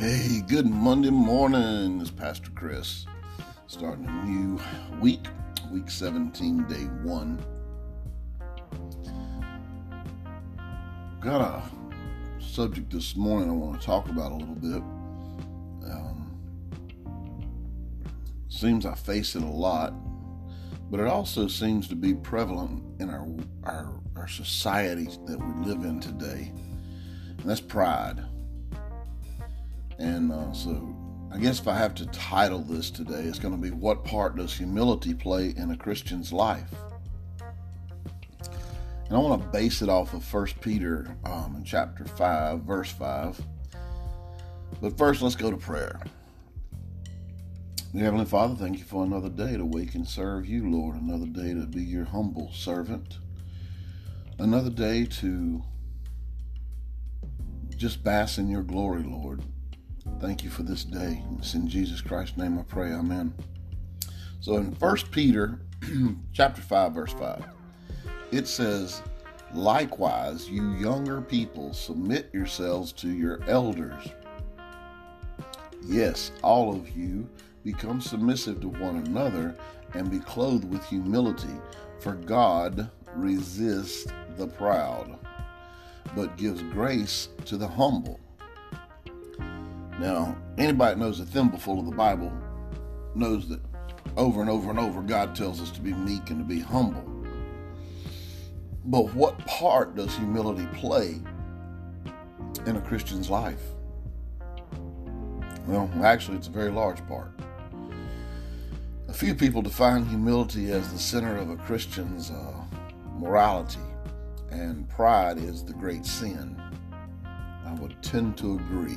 Hey, good Monday morning. It's Pastor Chris. Starting a new week, week 17, day one. Got a subject this morning I want to talk about a little bit. Um, seems I face it a lot, but it also seems to be prevalent in our our, our society that we live in today, and that's pride. And uh, so I guess if I have to title this today, it's going to be What Part Does Humility Play in a Christian's Life? And I want to base it off of 1 Peter um, in chapter 5, verse 5. But first, let's go to prayer. Dear Heavenly Father, thank you for another day to wake and serve you, Lord. Another day to be your humble servant. Another day to just bask in your glory, Lord. Thank you for this day. It's in Jesus Christ's name I pray. Amen. So in 1 Peter chapter 5 verse 5, it says, "Likewise, you younger people, submit yourselves to your elders." Yes, all of you become submissive to one another and be clothed with humility, for God resists the proud, but gives grace to the humble. Now, anybody that knows a thimbleful of the Bible knows that over and over and over God tells us to be meek and to be humble. But what part does humility play in a Christian's life? Well, actually, it's a very large part. A few people define humility as the center of a Christian's uh, morality, and pride is the great sin. I would tend to agree.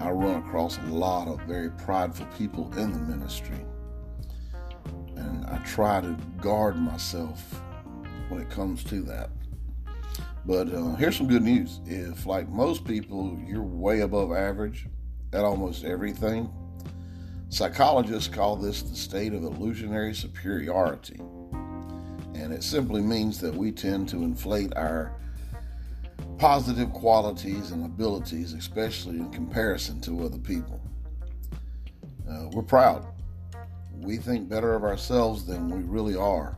I run across a lot of very prideful people in the ministry, and I try to guard myself when it comes to that. But uh, here's some good news. If, like most people, you're way above average at almost everything, psychologists call this the state of illusionary superiority. And it simply means that we tend to inflate our positive qualities and abilities, especially in comparison to other people. Uh, we're proud. We think better of ourselves than we really are.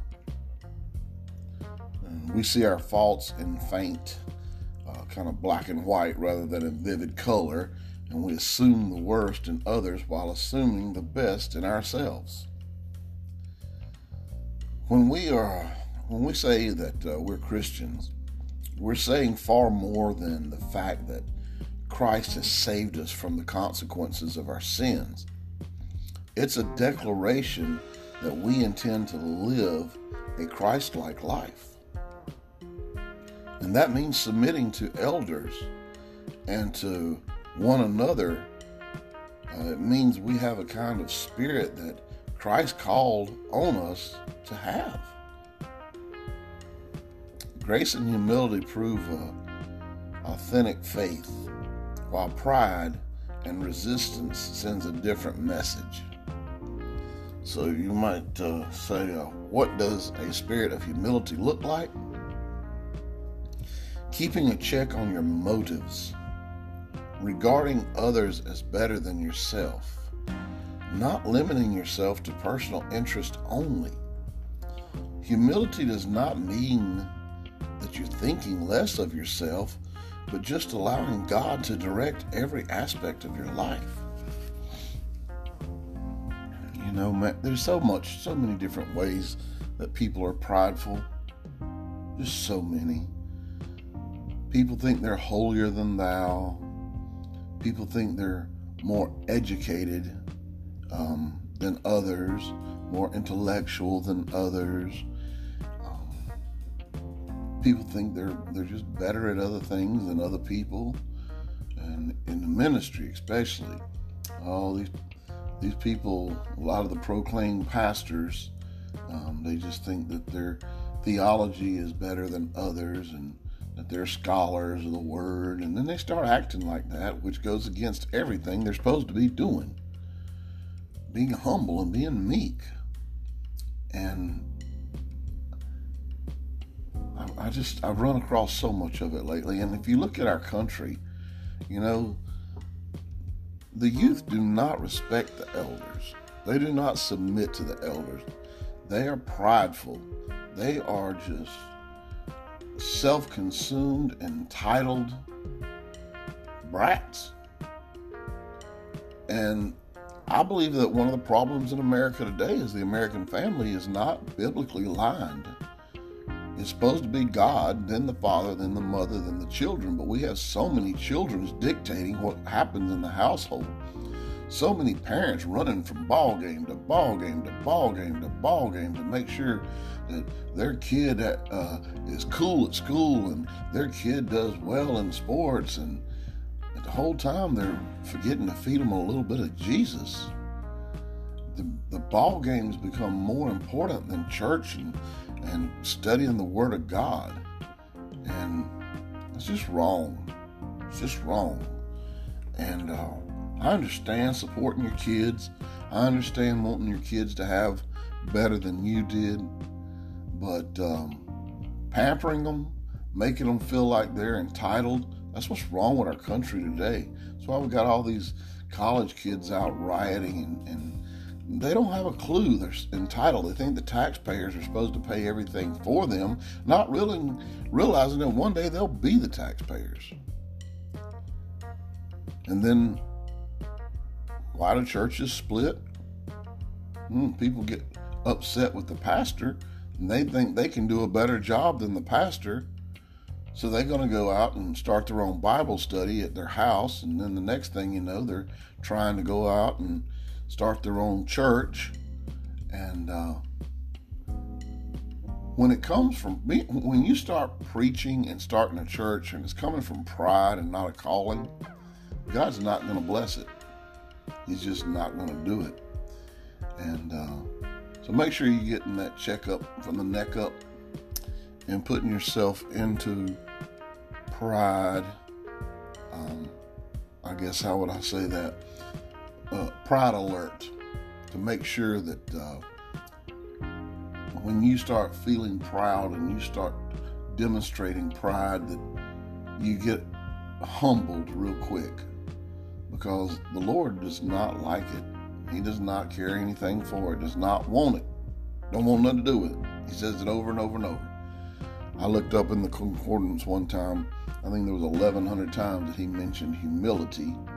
And we see our faults in faint, uh, kind of black and white rather than in vivid color, and we assume the worst in others while assuming the best in ourselves. When we are, when we say that uh, we're Christians, we're saying far more than the fact that Christ has saved us from the consequences of our sins. It's a declaration that we intend to live a Christ like life. And that means submitting to elders and to one another. Uh, it means we have a kind of spirit that Christ called on us to have. Grace and humility prove authentic faith, while pride and resistance sends a different message. So you might uh, say, uh, what does a spirit of humility look like? Keeping a check on your motives, regarding others as better than yourself, not limiting yourself to personal interest only. Humility does not mean that you're thinking less of yourself, but just allowing God to direct every aspect of your life. You know, there's so much, so many different ways that people are prideful. Just so many. People think they're holier than thou. People think they're more educated um, than others, more intellectual than others people think they're they're just better at other things than other people, and in the ministry especially, all these these people, a lot of the proclaimed pastors, um, they just think that their theology is better than others, and that they're scholars of the word, and then they start acting like that, which goes against everything they're supposed to be doing. Being humble and being meek. And I just I've run across so much of it lately. And if you look at our country, You know, the youth do not respect the elders. They do not submit to the elders. They are prideful. They are just self consumed, entitled brats. And I believe that one of the problems in America today is the American family is not biblically lined. It's supposed to be God, then the father, then the mother, then the children, but we have so many children dictating what happens in the household. So many parents running from ball game to ball game to ball game to ball game to make sure that their kid uh, is cool at school and their kid does well in sports and the whole time they're forgetting to feed them a little bit of Jesus. The, the ball games become more important than church and, and studying the Word of God. And it's just wrong. It's just wrong. And uh, I understand supporting your kids. I understand wanting your kids to have better than you did. But um, pampering them, making them feel like they're entitled, that's what's wrong with our country today. That's why we got all these college kids out rioting and, and they don't have a clue. They're entitled. They think the taxpayers are supposed to pay everything for them, not really realizing that one day they'll be the taxpayers. And then, why do churches split? Hmm, people get upset with the pastor, and they think they can do a better job than the pastor, so they're going to go out and start their own Bible study at their house, and then the next thing you know, they're trying to go out and start their own church. And uh, when it comes from when you start preaching and starting a church, and it's coming from pride and not a calling, God's not going to bless it. He's just not going to do it. And uh, so make sure you're getting that checkup from the neck up and putting yourself into pride. Um, I guess how would I say that? Uh, pride alert to make sure that uh, when you start feeling proud and you start demonstrating pride, that you get humbled real quick because the Lord does not like it. He does not care anything for it, does not want it, don't want nothing to do with it. He says it over and over and over. I looked up in the concordance one time. I think there was 1,100 times that he mentioned humility, um,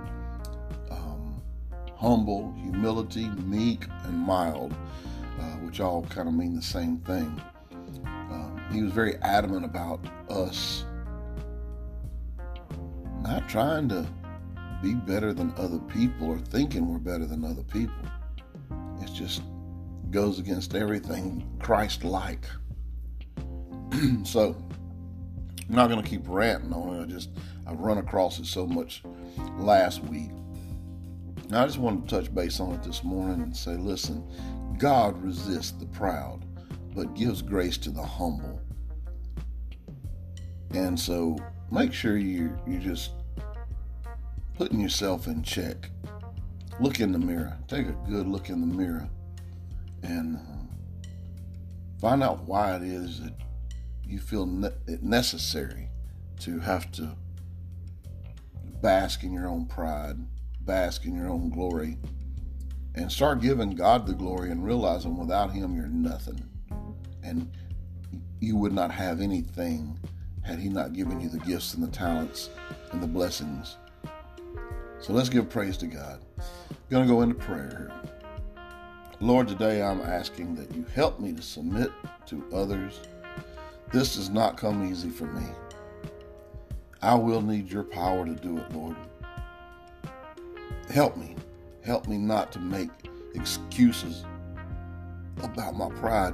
humble, humility, meek, and mild, uh, which all kind of mean the same thing. Um, he was very adamant about us not trying to be better than other people or thinking we're better than other people. It just goes against everything Christ like. so I'm not going to keep ranting on it. I just I've run across it so much last week. Now, I just wanted to touch base on it this morning and say, listen, God resists the proud, but gives grace to the humble. And so make sure you you're just putting yourself in check. Look in the mirror. Take a good look in the mirror and uh, find out why it is that you feel ne- it necessary to have to bask in your own pride, bask in your own glory, and start giving God the glory and realizing without Him you're nothing. And you would not have anything had He not given you the gifts and the talents and the blessings. So let's give praise to God. I'm going to go into prayer. Lord, today I'm asking that you help me to submit to others this does not come easy for me. I will need your power to do it, Lord. Help me. Help me not to make excuses about my pride.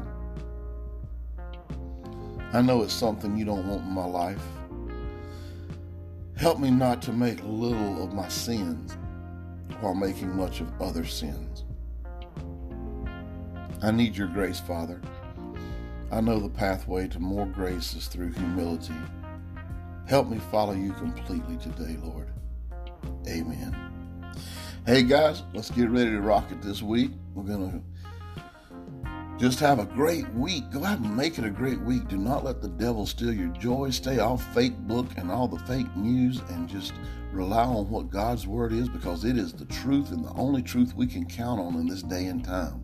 I know it's something you don't want in my life. Help me not to make little of my sins while making much of other sins. I need your grace, Father. I know the pathway to more grace is through humility. Help me follow you completely today, Lord. Amen. Hey guys, let's get ready to rock it this week. We're going to Just have a great week. Go out and make it a great week. Do not let the devil steal your joy. Stay off fake book and all the fake news and just rely on what God's word is because it is the truth and the only truth we can count on in this day and time.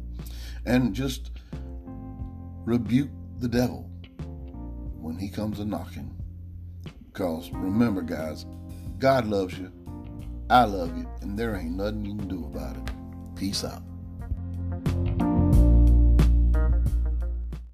And just rebuke the devil when he comes a knocking. Because remember, guys, God loves you, I love you, and there ain't nothing you can do about it. Peace out.